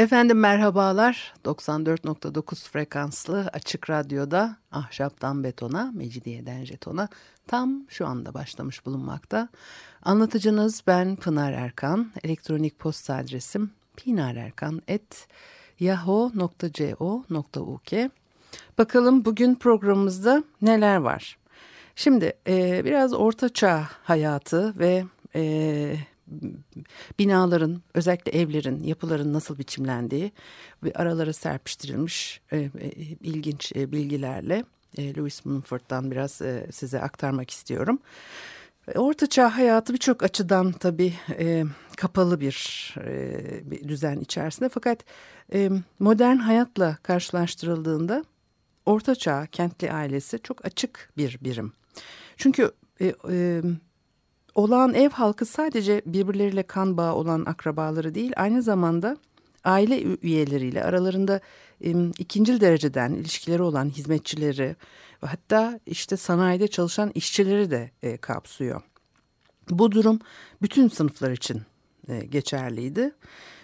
Efendim merhabalar. 94.9 frekanslı açık radyoda ahşaptan betona, mecidiyeden jetona tam şu anda başlamış bulunmakta. Anlatıcınız ben Pınar Erkan. Elektronik posta adresim pinarerkan.yahoo.co.uk Bakalım bugün programımızda neler var? Şimdi e, biraz ortaçağ hayatı ve e, binaların özellikle evlerin yapıların nasıl biçimlendiği ve aralara serpiştirilmiş e, e, ilginç e, bilgilerle Louis Mumford'dan biraz size aktarmak istiyorum. Orta Çağ hayatı birçok açıdan tabii e, kapalı bir, e, bir düzen içerisinde fakat e, modern hayatla karşılaştırıldığında Orta Çağ kentli ailesi çok açık bir birim. Çünkü e, e, olağan ev halkı sadece birbirleriyle kan bağı olan akrabaları değil aynı zamanda aile üyeleriyle aralarında e, ikincil dereceden ilişkileri olan hizmetçileri ve hatta işte sanayide çalışan işçileri de e, kapsıyor. Bu durum bütün sınıflar için e, geçerliydi.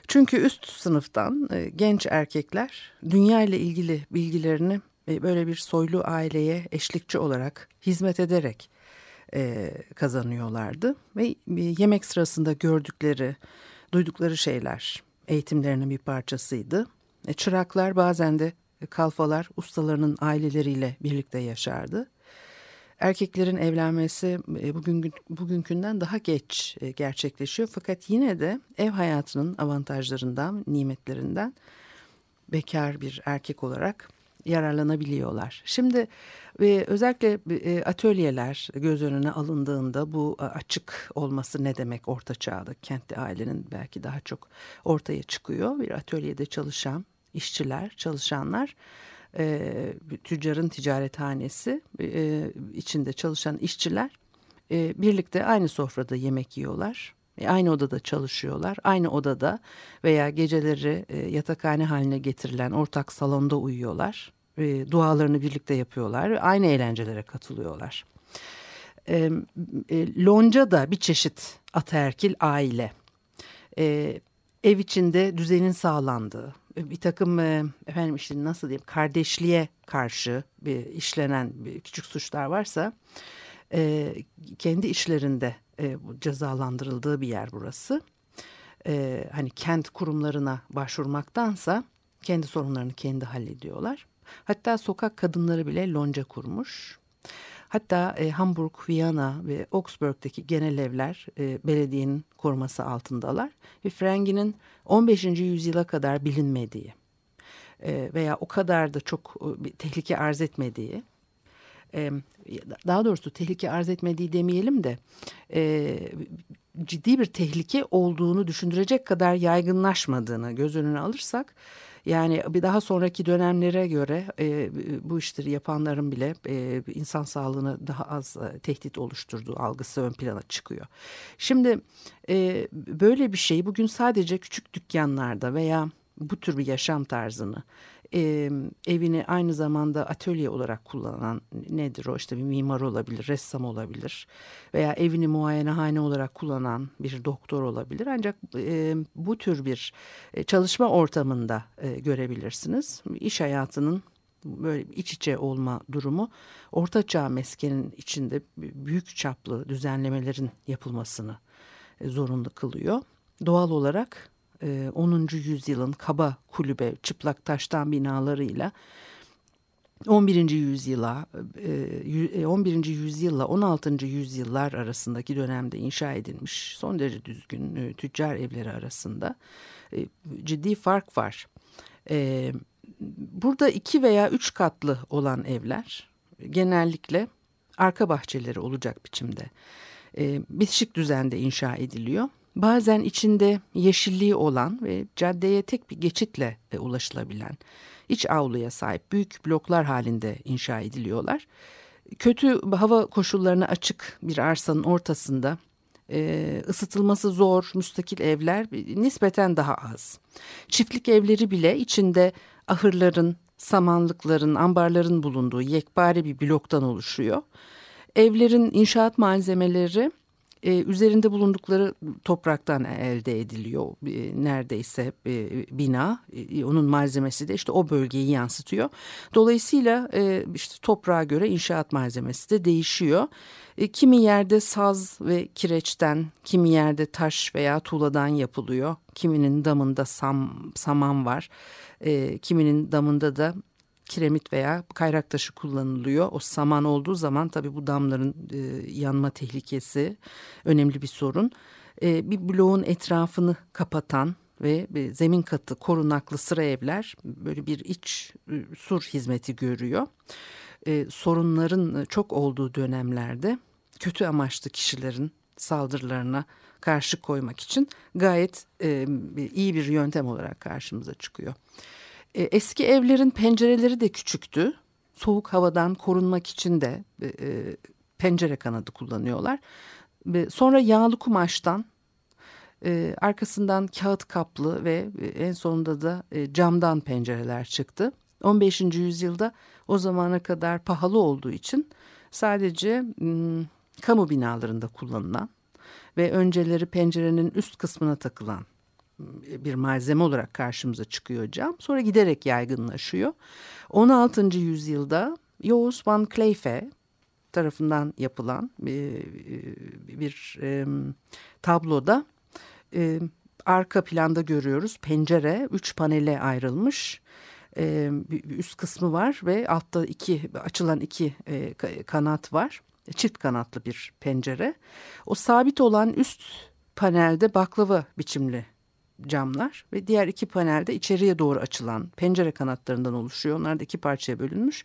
Çünkü üst sınıftan e, genç erkekler dünya ile ilgili bilgilerini böyle bir soylu aileye eşlikçi olarak hizmet ederek e, kazanıyorlardı. Ve yemek sırasında gördükleri, duydukları şeyler eğitimlerinin bir parçasıydı. E, çıraklar bazen de kalfalar ustalarının aileleriyle birlikte yaşardı. Erkeklerin evlenmesi e, bugün bugünkünden daha geç e, gerçekleşiyor fakat yine de ev hayatının avantajlarından, nimetlerinden bekar bir erkek olarak yararlanabiliyorlar. Şimdi ve özellikle e, atölyeler göz önüne alındığında bu açık olması ne demek orta çağda kentli ailenin belki daha çok ortaya çıkıyor. Bir atölyede çalışan işçiler, çalışanlar e, tüccarın ticarethanesi e, içinde çalışan işçiler e, birlikte aynı sofrada yemek yiyorlar. E, aynı odada çalışıyorlar. Aynı odada veya geceleri e, yatakhane haline getirilen ortak salonda uyuyorlar e, dualarını birlikte yapıyorlar. Aynı eğlencelere katılıyorlar. E, e, lonca da bir çeşit ataerkil aile. E, ev içinde düzenin sağlandığı, e, bir takım e, efendim işte nasıl diyeyim kardeşliğe karşı bir işlenen bir küçük suçlar varsa e, kendi işlerinde e, cezalandırıldığı bir yer burası. E, hani kent kurumlarına başvurmaktansa kendi sorunlarını kendi hallediyorlar. Hatta sokak kadınları bile lonca kurmuş. Hatta e, Hamburg, Viyana ve Augsburg'daki genel evler e, belediyenin koruması altındalar. Ve Frengi'nin 15. yüzyıla kadar bilinmediği e, veya o kadar da çok e, bir tehlike arz etmediği e, daha doğrusu tehlike arz etmediği demeyelim de e, ciddi bir tehlike olduğunu düşündürecek kadar yaygınlaşmadığını göz önüne alırsak yani bir daha sonraki dönemlere göre e, bu işleri yapanların bile e, insan sağlığını daha az e, tehdit oluşturduğu algısı ön plana çıkıyor. Şimdi e, böyle bir şey bugün sadece küçük dükkanlarda veya bu tür bir yaşam tarzını e, evini aynı zamanda atölye olarak kullanan nedir o işte bir mimar olabilir, ressam olabilir veya evini muayenehane olarak kullanan bir doktor olabilir. Ancak e, bu tür bir çalışma ortamında e, görebilirsiniz. İş hayatının böyle iç içe olma durumu orta çağ meskenin içinde büyük çaplı düzenlemelerin yapılmasını zorunlu kılıyor. Doğal olarak 10. E, yüzyılın kaba kulübe çıplak taştan binalarıyla 11. yüzyıla 11. E, yüzyılla 16. yüzyıllar arasındaki dönemde inşa edilmiş son derece düzgün e, tüccar evleri arasında ciddi fark var. Burada iki veya üç katlı olan evler genellikle arka bahçeleri olacak biçimde bitişik düzende inşa ediliyor bazen içinde yeşilliği olan ve caddeye tek bir geçitle ulaşılabilen iç avluya sahip büyük bloklar halinde inşa ediliyorlar. Kötü hava koşullarına açık bir arsanın ortasında e, ısıtılması zor müstakil evler nispeten daha az. Çiftlik evleri bile içinde ahırların, samanlıkların, ambarların bulunduğu yekpare bir bloktan oluşuyor. Evlerin inşaat malzemeleri e, üzerinde bulundukları topraktan elde ediliyor e, neredeyse e, bina e, onun malzemesi de işte o bölgeyi yansıtıyor. Dolayısıyla e, işte toprağa göre inşaat malzemesi de değişiyor. E, kimi yerde saz ve kireçten, kimi yerde taş veya tuğladan yapılıyor. Kiminin damında sam, saman var, e, kiminin damında da kiremit veya kayrak taşı kullanılıyor. O saman olduğu zaman tabii bu damların e, yanma tehlikesi önemli bir sorun. E, bir bloğun etrafını kapatan ve e, zemin katı korunaklı sıra evler böyle bir iç e, sur hizmeti görüyor. E, sorunların çok olduğu dönemlerde kötü amaçlı kişilerin saldırılarına karşı koymak için gayet e, iyi bir yöntem olarak karşımıza çıkıyor. E, eski evlerin pencereleri de küçüktü. Soğuk havadan korunmak için de e, e, pencere kanadı kullanıyorlar. E, sonra yağlı kumaştan e, arkasından kağıt kaplı ve e, en sonunda da e, camdan pencereler çıktı. 15. yüzyılda o zamana kadar pahalı olduğu için sadece m, kamu binalarında kullanılan ve önceleri pencerenin üst kısmına takılan bir malzeme olarak karşımıza çıkıyor cam. Sonra giderek yaygınlaşıyor. 16. yüzyılda Joos van Cleefe tarafından yapılan bir, bir e, tabloda e, arka planda görüyoruz. Pencere üç panele ayrılmış. E, üst kısmı var ve altta iki açılan iki e, kanat var. Çift kanatlı bir pencere. O sabit olan üst panelde baklava biçimli camlar ve diğer iki panelde içeriye doğru açılan pencere kanatlarından oluşuyor. Onlar da iki parçaya bölünmüş.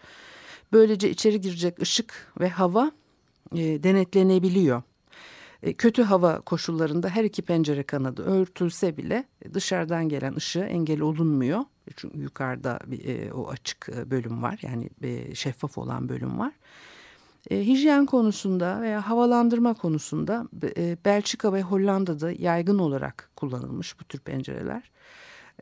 Böylece içeri girecek ışık ve hava e, denetlenebiliyor. E, kötü hava koşullarında her iki pencere kanadı örtülse bile dışarıdan gelen ışığı engel olunmuyor. Çünkü yukarıda e, o açık e, bölüm var yani e, şeffaf olan bölüm var. E, hijyen konusunda veya havalandırma konusunda e, Belçika ve Hollanda'da yaygın olarak kullanılmış bu tür pencereler.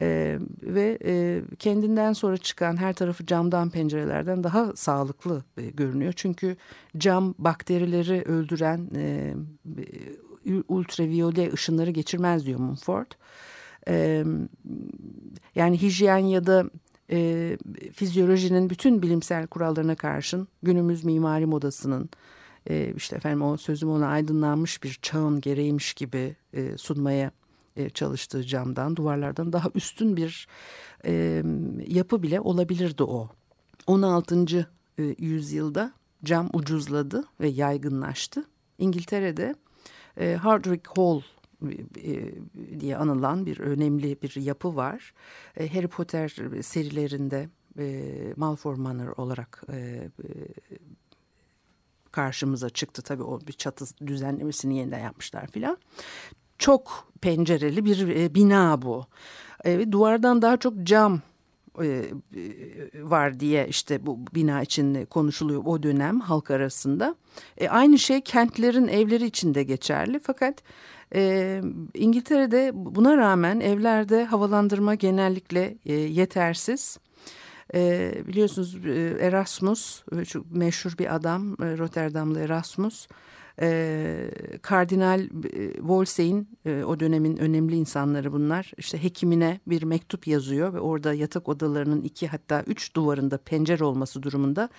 E, ve e, kendinden sonra çıkan her tarafı camdan pencerelerden daha sağlıklı e, görünüyor. Çünkü cam bakterileri öldüren e, ultraviyole ışınları geçirmez diyor Mumford. E, yani hijyen ya da e, fizyolojinin bütün bilimsel kurallarına karşın günümüz mimari modasının e, işte efendim o sözüm ona aydınlanmış bir çağın gereğiymiş gibi e, sunmaya e, çalıştığı camdan duvarlardan daha üstün bir e, yapı bile olabilirdi o. 16. E, yüzyılda cam ucuzladı ve yaygınlaştı. İngiltere'de e, Hardwick Hall diye anılan bir önemli bir yapı var. E, Harry Potter serilerinde e, Malfoy Manor olarak karşımıza çıktı. Tabii o bir çatı düzenlemesini yeniden yapmışlar filan. Çok pencereli bir bina bu. duvardan daha çok cam var diye işte bu bina için konuşuluyor o dönem halk arasında. E, aynı şey kentlerin evleri için de geçerli fakat e, İngiltere'de buna rağmen evlerde havalandırma genellikle e, yetersiz. E, biliyorsunuz Erasmus çok meşhur bir adam Rotterdamlı Erasmus. E, Kardinal Wolsey'in e, o dönemin önemli insanları bunlar. İşte hekimine bir mektup yazıyor ve orada yatak odalarının iki hatta üç duvarında pencere olması durumunda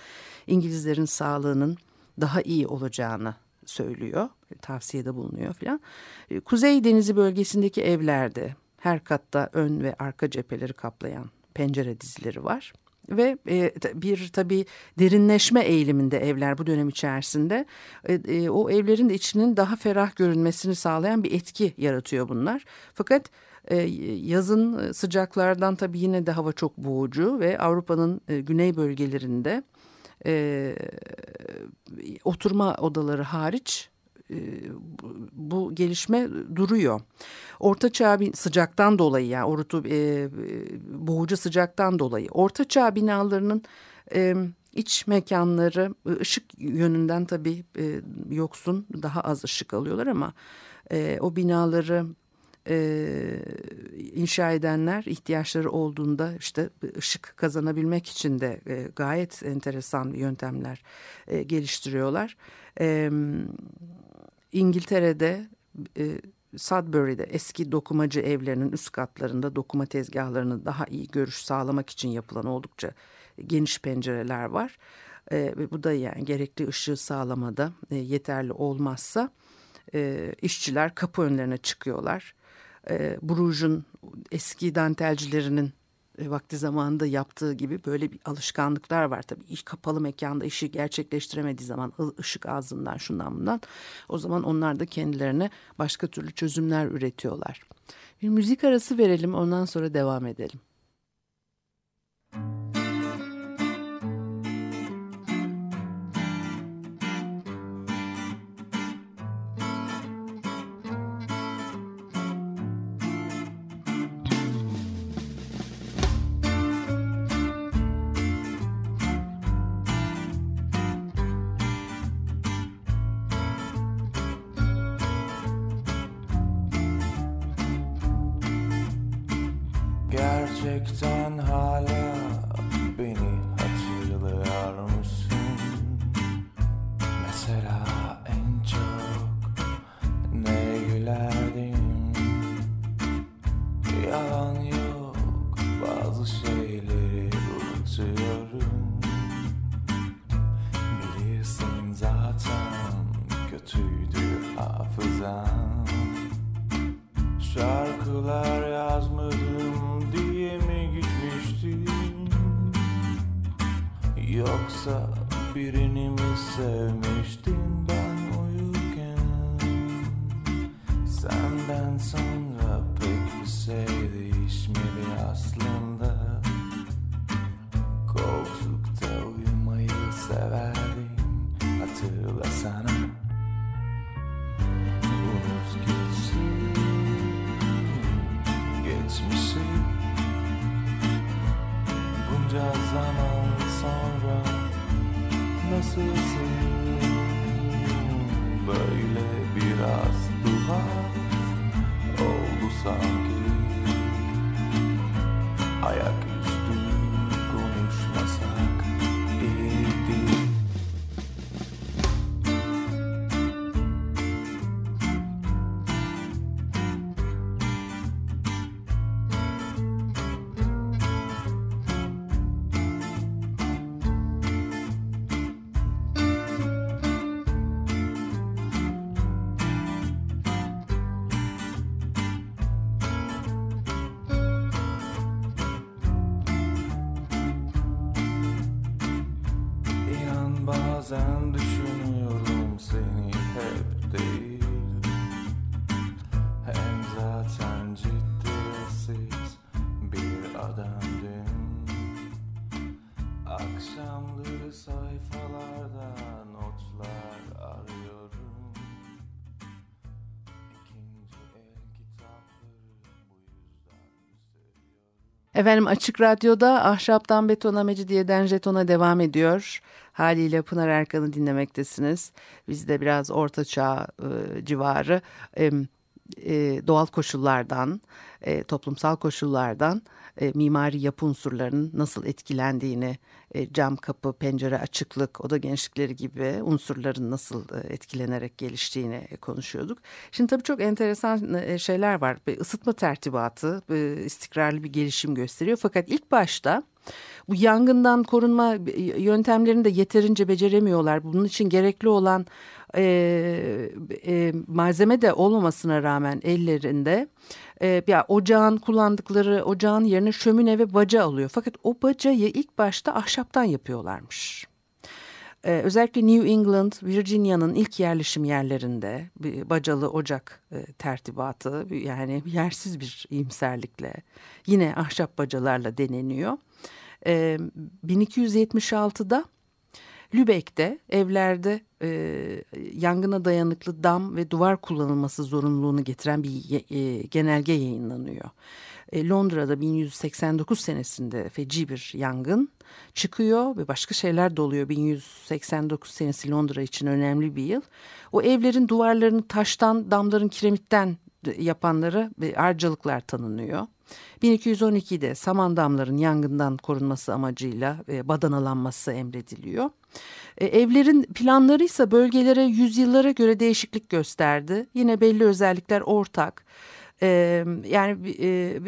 İngilizlerin sağlığının daha iyi olacağını söylüyor. Tavsiyede bulunuyor filan. E, Kuzey Denizi bölgesindeki evlerde her katta ön ve arka cepheleri kaplayan pencere dizileri var. Ve e, bir tabii derinleşme eğiliminde evler bu dönem içerisinde e, o evlerin içinin daha ferah görünmesini sağlayan bir etki yaratıyor bunlar. Fakat yazın sıcaklardan tabii yine de hava çok boğucu ve Avrupa'nın güney bölgelerinde oturma odaları hariç e, bu gelişme duruyor. Orta çağ sıcaktan dolayı yani orutu e, boğucu sıcaktan dolayı orta çağ binalarının e, iç mekanları ışık yönünden tabii e, yoksun daha az ışık alıyorlar ama e, o binaları e, inşa edenler ihtiyaçları olduğunda işte ışık kazanabilmek için de e, gayet enteresan yöntemler e, geliştiriyorlar. E, İngiltere'de e, Sudbury'de eski dokumacı evlerinin üst katlarında dokuma tezgahlarını daha iyi görüş sağlamak için yapılan oldukça geniş pencereler var. E, bu da yani gerekli ışığı sağlamada e, yeterli olmazsa e, işçiler kapı önlerine çıkıyorlar. E, Bruges'un eski dantelcilerinin e, vakti zamanında yaptığı gibi böyle bir alışkanlıklar var. Tabii kapalı mekanda işi gerçekleştiremediği zaman ışık ağzından şundan bundan o zaman onlar da kendilerine başka türlü çözümler üretiyorlar. Bir müzik arası verelim ondan sonra devam edelim. Gerçekten hala beni hatırlıyor musun? Mesela en çok ne gülerdin? Yalan yok bazı şeyleri unutuyorum Bilirsin zaten kötüydü hafızam Şarkılar yazmadım Yoksa birini mi sevmiştin ben uyurken? Senden sonra pek bir şey değişmedi aslında. Koltukta uyumayı severdim hatırlasana Bazen düşünüyorum Efendim Açık Radyo'da Ahşaptan Betona Mecidiyeden Jeton'a devam ediyor. Haliyle Pınar Erkan'ı dinlemektesiniz. Biz de biraz orta çağ e, civarı e, e, doğal koşullardan, e, toplumsal koşullardan e, mimari yapı unsurlarının nasıl etkilendiğini, e, cam kapı, pencere açıklık, oda genişlikleri gibi unsurların nasıl e, etkilenerek geliştiğini e, konuşuyorduk. Şimdi tabii çok enteresan e, şeyler var. Bir ısıtma tertibatı e, istikrarlı bir gelişim gösteriyor. Fakat ilk başta bu yangından korunma yöntemlerini de yeterince beceremiyorlar. Bunun için gerekli olan e, e, malzeme de olmamasına rağmen ellerinde e, ya ocağın kullandıkları ocağın yerine şömine ve baca alıyor. Fakat o bacayı ilk başta ahşaptan yapıyorlarmış. Ee, özellikle New England, Virginia'nın ilk yerleşim yerlerinde bir bacalı ocak e, tertibatı yani yersiz bir iyimserlikle yine ahşap bacalarla deneniyor. E, 1276'da Lübeck'te evlerde e, yangına dayanıklı dam ve duvar kullanılması zorunluluğunu getiren bir e, genelge yayınlanıyor. E, Londra'da 1189 senesinde feci bir yangın çıkıyor ve başka şeyler de oluyor. 1189 senesi Londra için önemli bir yıl. O evlerin duvarlarını taştan, damların kiremitten yapanlara harcalıklar tanınıyor. 1212'de saman damların yangından korunması amacıyla e, badanalanması emrediliyor. E, evlerin planları ise bölgelere yüzyıllara göre değişiklik gösterdi. Yine belli özellikler ortak. Ee, yani e,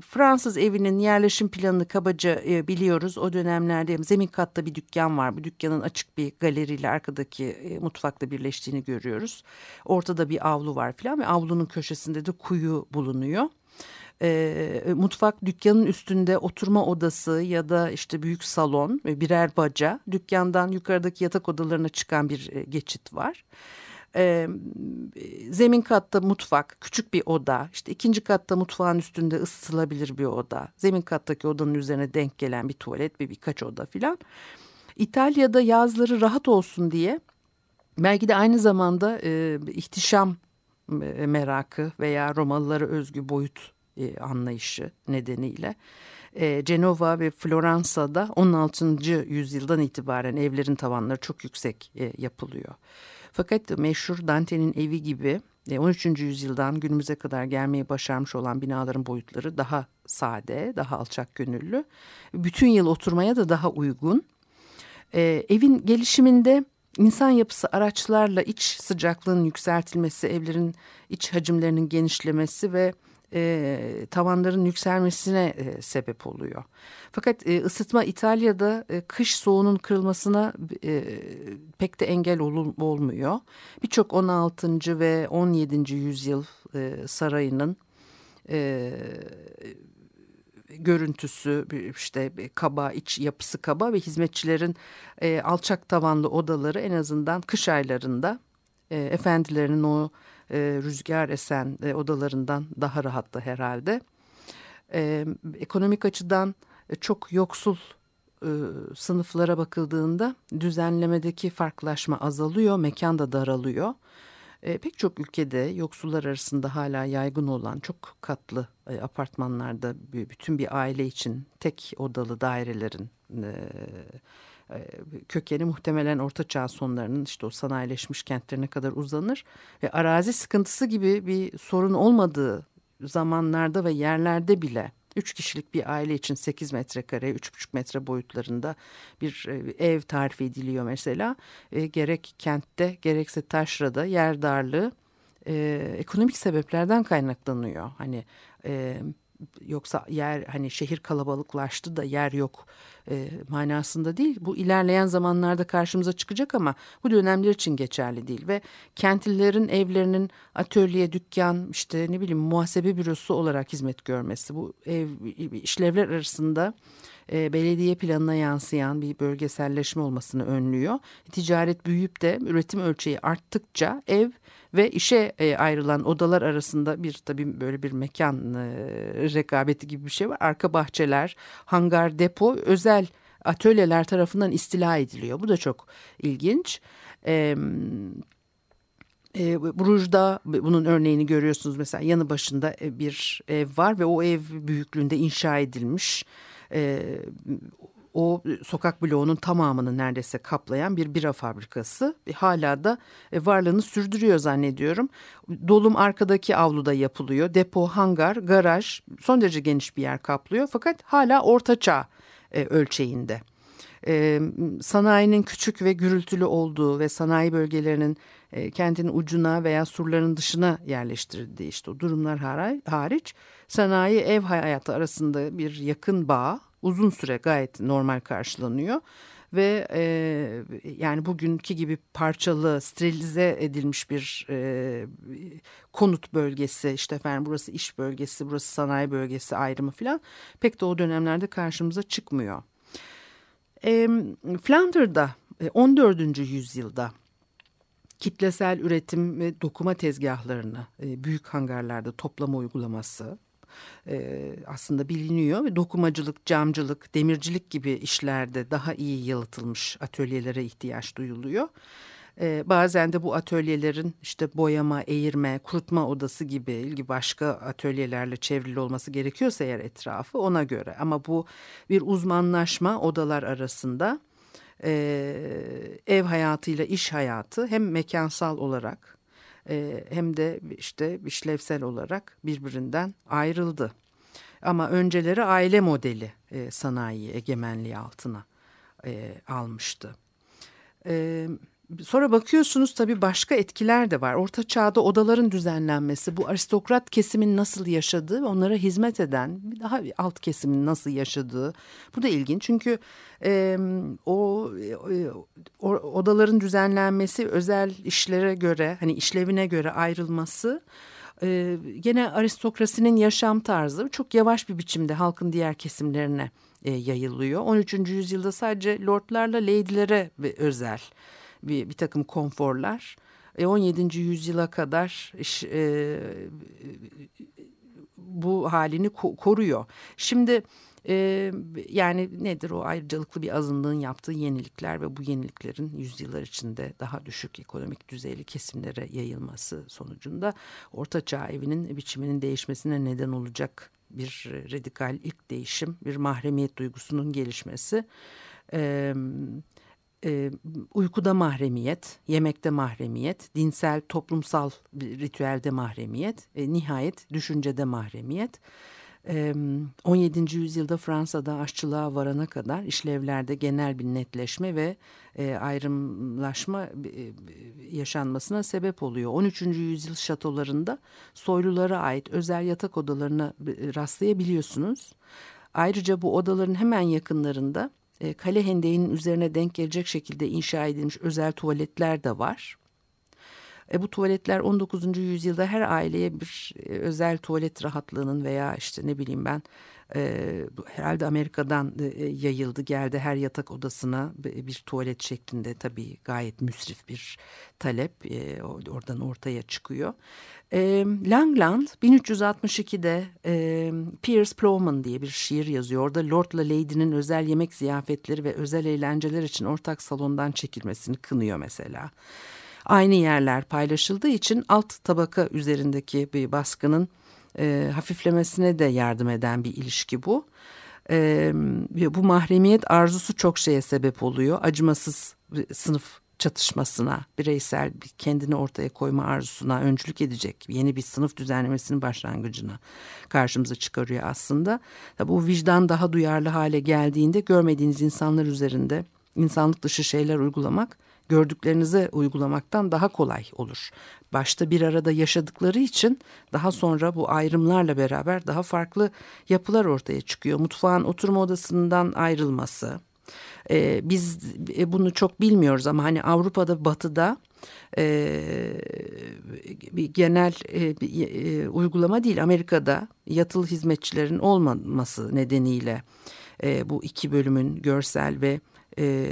Fransız evinin yerleşim planını kabaca e, biliyoruz. O dönemlerde zemin katta bir dükkan var. Bu dükkanın açık bir galeriyle arkadaki e, mutfakla birleştiğini görüyoruz. Ortada bir avlu var falan ve avlunun köşesinde de kuyu bulunuyor e, mutfak dükkanın üstünde oturma odası ya da işte büyük salon ve birer baca dükkandan yukarıdaki yatak odalarına çıkan bir e, geçit var. E, zemin katta mutfak, küçük bir oda, işte ikinci katta mutfağın üstünde ısıtılabilir bir oda, zemin kattaki odanın üzerine denk gelen bir tuvalet ve birkaç oda filan. İtalya'da yazları rahat olsun diye belki de aynı zamanda e, ihtişam e, merakı veya Romalılara özgü boyut e, anlayışı nedeniyle e, Cenova ve Floransa'da 16. yüzyıldan itibaren evlerin tavanları çok yüksek e, yapılıyor. Fakat meşhur Dante'nin evi gibi 13. E, yüzyıldan günümüze kadar gelmeyi başarmış olan binaların boyutları daha sade, daha alçak gönüllü. Bütün yıl oturmaya da daha uygun. Evin gelişiminde insan yapısı araçlarla iç sıcaklığın yükseltilmesi, evlerin iç hacimlerinin genişlemesi ve e, tavanların yükselmesine e, sebep oluyor. Fakat e, ısıtma İtalya'da e, kış soğunun kırılmasına e, pek de engel ol, olmuyor. Birçok 16. ve 17. yüzyıl e, sarayının e, görüntüsü işte kaba iç yapısı kaba ve hizmetçilerin e, alçak tavanlı odaları en azından kış aylarında e, efendilerinin o e, rüzgar esen e, odalarından daha rahattı herhalde. E, ekonomik açıdan e, çok yoksul e, sınıflara bakıldığında düzenlemedeki farklılaşma azalıyor, mekan da daralıyor. E, pek çok ülkede yoksullar arasında hala yaygın olan çok katlı e, apartmanlarda bütün bir aile için tek odalı dairelerin e, kökeni muhtemelen Orta Çağ sonlarının işte o sanayileşmiş kentlerine kadar uzanır ve arazi sıkıntısı gibi bir sorun olmadığı zamanlarda ve yerlerde bile üç kişilik bir aile için sekiz metrekare, üç buçuk metre boyutlarında bir e, ev tarif ediliyor mesela. E, gerek kentte gerekse taşrada yer darlığı e, ekonomik sebeplerden kaynaklanıyor. Hani e, yoksa yer hani şehir kalabalıklaştı da yer yok e, manasında değil. Bu ilerleyen zamanlarda karşımıza çıkacak ama bu dönemler için geçerli değil ve kentlilerin evlerinin atölye, dükkan, işte ne bileyim muhasebe bürosu olarak hizmet görmesi bu ev işlevler arasında e, belediye planına yansıyan bir bölgeselleşme olmasını önlüyor. Ticaret büyüyüp de üretim ölçeği arttıkça ev ve işe e, ayrılan odalar arasında bir tabii böyle bir mekan e, rekabeti gibi bir şey var. Arka bahçeler, hangar, depo özel atölyeler tarafından istila ediliyor. Bu da çok ilginç. E, e, Bruj'da bunun örneğini görüyorsunuz mesela yanı başında e, bir ev var ve o ev büyüklüğünde inşa edilmiş. E, o sokak bloğunun tamamını neredeyse kaplayan bir bira fabrikası e, hala da e, varlığını sürdürüyor zannediyorum. Dolum arkadaki avluda yapılıyor. Depo, hangar, garaj son derece geniş bir yer kaplıyor fakat hala ortaçağ e, ölçeğinde. E, sanayinin küçük ve gürültülü olduğu ve sanayi bölgelerinin e, kentin ucuna veya surların dışına yerleştirildiği işte o durumlar hariç sanayi ev hayatı arasında bir yakın bağ uzun süre gayet normal karşılanıyor ve e, yani bugünkü gibi parçalı sterilize edilmiş bir e, konut bölgesi işte efendim burası iş bölgesi burası sanayi bölgesi ayrımı falan pek de o dönemlerde karşımıza çıkmıyor. E, Flandır'da 14. yüzyılda kitlesel üretim ve dokuma tezgahlarını e, büyük hangarlarda toplama uygulaması e, aslında biliniyor ve dokumacılık, camcılık, demircilik gibi işlerde daha iyi yalıtılmış atölyelere ihtiyaç duyuluyor. E, bazen de bu atölyelerin işte boyama, eğirme, kurutma odası gibi ilgi başka atölyelerle çevrili olması gerekiyorsa eğer etrafı ona göre. Ama bu bir uzmanlaşma odalar arasında e, ev hayatıyla iş hayatı hem mekansal olarak e, hem de işte işlevsel olarak birbirinden ayrıldı. Ama önceleri aile modeli e, sanayi egemenliği altına e, almıştı. E, Sonra bakıyorsunuz tabii başka etkiler de var. Orta çağda odaların düzenlenmesi, bu aristokrat kesimin nasıl yaşadığı onlara hizmet eden daha alt kesimin nasıl yaşadığı. Bu da ilginç çünkü e, o, o odaların düzenlenmesi özel işlere göre hani işlevine göre ayrılması e, gene aristokrasinin yaşam tarzı çok yavaş bir biçimde halkın diğer kesimlerine e, yayılıyor. 13. yüzyılda sadece lordlarla leydilere özel bir, bir takım konforlar. E, 17. yüzyıla kadar e, bu halini ko koruyor. Şimdi e, yani nedir o ayrıcalıklı bir azınlığın yaptığı yenilikler ve bu yeniliklerin yüzyıllar içinde daha düşük ekonomik düzeyli kesimlere yayılması sonucunda Orta Çağ evinin biçiminin değişmesine neden olacak bir radikal ilk değişim, bir mahremiyet duygusunun gelişmesi. Evet e, uykuda mahremiyet, yemekte mahremiyet, dinsel, toplumsal bir ritüelde mahremiyet, e, nihayet düşüncede mahremiyet. E, 17. yüzyılda Fransa'da aşçılığa varana kadar işlevlerde genel bir netleşme ve e, ayrımlaşma e, yaşanmasına sebep oluyor. 13. yüzyıl şatolarında soylulara ait özel yatak odalarına rastlayabiliyorsunuz. Ayrıca bu odaların hemen yakınlarında e, kale hendeğinin üzerine denk gelecek şekilde inşa edilmiş özel tuvaletler de var. E, bu tuvaletler 19. yüzyılda her aileye bir e, özel tuvalet rahatlığının veya işte ne bileyim ben e, herhalde Amerika'dan e, yayıldı geldi her yatak odasına bir tuvalet şeklinde tabii gayet müsrif bir talep e, oradan ortaya çıkıyor. E, Langland 1362'de e, Piers Plowman diye bir şiir yazıyor. Orada Lord'la Lady'nin özel yemek ziyafetleri ve özel eğlenceler için ortak salondan çekilmesini kınıyor mesela. Aynı yerler paylaşıldığı için alt tabaka üzerindeki bir baskının e, hafiflemesine de yardım eden bir ilişki bu. E, bu mahremiyet arzusu çok şeye sebep oluyor. Acımasız sınıf çatışmasına, bireysel kendini ortaya koyma arzusuna öncülük edecek yeni bir sınıf düzenlemesinin başlangıcına karşımıza çıkarıyor aslında. Bu vicdan daha duyarlı hale geldiğinde görmediğiniz insanlar üzerinde insanlık dışı şeyler uygulamak gördüklerinize uygulamaktan daha kolay olur. Başta bir arada yaşadıkları için daha sonra bu ayrımlarla beraber daha farklı yapılar ortaya çıkıyor. Mutfağın oturma odasından ayrılması. Ee, biz e, bunu çok bilmiyoruz ama hani Avrupa'da batıda e, bir genel e, bir, e, uygulama değil Amerika'da yatılı hizmetçilerin olmaması nedeniyle e, bu iki bölümün görsel ve e,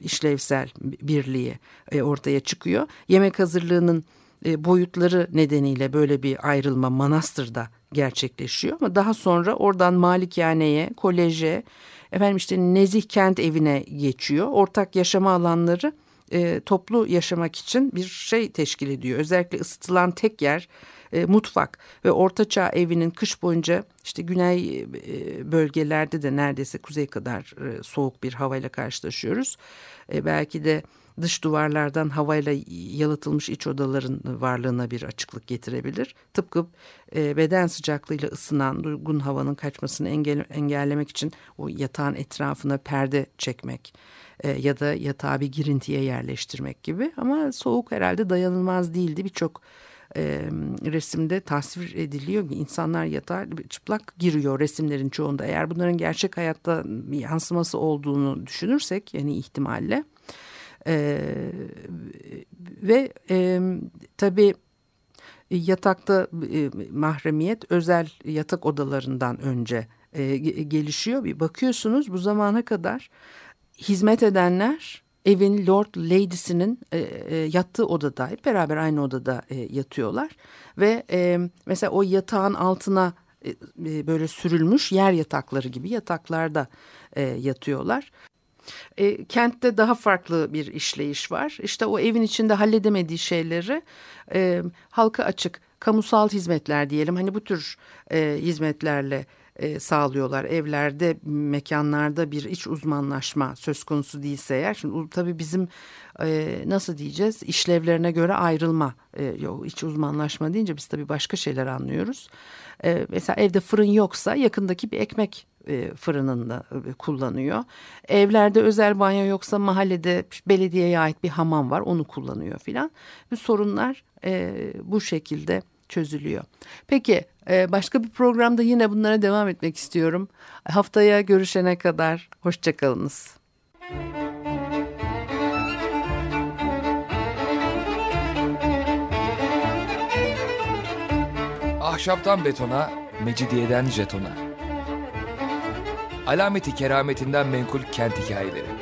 işlevsel birliği e, ortaya çıkıyor. Yemek hazırlığının e, boyutları nedeniyle böyle bir ayrılma manastırda gerçekleşiyor ama daha sonra oradan malikaneye, koleje, efendim işte nezih kent evine geçiyor. Ortak yaşama alanları e, toplu yaşamak için bir şey teşkil ediyor. Özellikle ısıtılan tek yer e, mutfak ve ortaçağ evinin kış boyunca işte güney e, bölgelerde de neredeyse kuzey kadar e, soğuk bir havayla karşılaşıyoruz. E, belki de dış duvarlardan havayla yalıtılmış iç odaların varlığına bir açıklık getirebilir. Tıpkı e, beden sıcaklığıyla ısınan durgun havanın kaçmasını engel, engellemek için o yatağın etrafına perde çekmek e, ya da yatağı bir girintiye yerleştirmek gibi. Ama soğuk herhalde dayanılmaz değildi. Birçok e, resimde tasvir ediliyor. İnsanlar yatağa çıplak giriyor resimlerin çoğunda. Eğer bunların gerçek hayatta bir yansıması olduğunu düşünürsek yani ihtimalle e, ve e, tabii yatakta e, mahremiyet özel yatak odalarından önce e, gelişiyor. Bir bakıyorsunuz bu zamana kadar hizmet edenler evin Lord Lady'sinin e, e, yattığı odada hep beraber aynı odada e, yatıyorlar ve e, mesela o yatağın altına e, e, böyle sürülmüş yer yatakları gibi yataklarda e, yatıyorlar. E, kentte daha farklı bir işleyiş var. İşte o evin içinde halledemediği şeyleri e, halka açık kamusal hizmetler diyelim. Hani bu tür e, hizmetlerle e, sağlıyorlar. Evlerde, mekanlarda bir iç uzmanlaşma söz konusu değilse eğer. Şimdi tabii bizim e, nasıl diyeceğiz işlevlerine göre ayrılma e, yok iç uzmanlaşma deyince biz tabii başka şeyler anlıyoruz. E, mesela evde fırın yoksa yakındaki bir ekmek e, fırınında e, kullanıyor. Evlerde özel banyo yoksa mahallede belediyeye ait bir hamam var onu kullanıyor filan. Bu sorunlar e, bu şekilde çözülüyor. Peki e, başka bir programda yine bunlara devam etmek istiyorum. Haftaya görüşene kadar hoşçakalınız. Ahşaptan betona, mecidiyeden jetona. Alameti kerametinden menkul kent hikayeleri.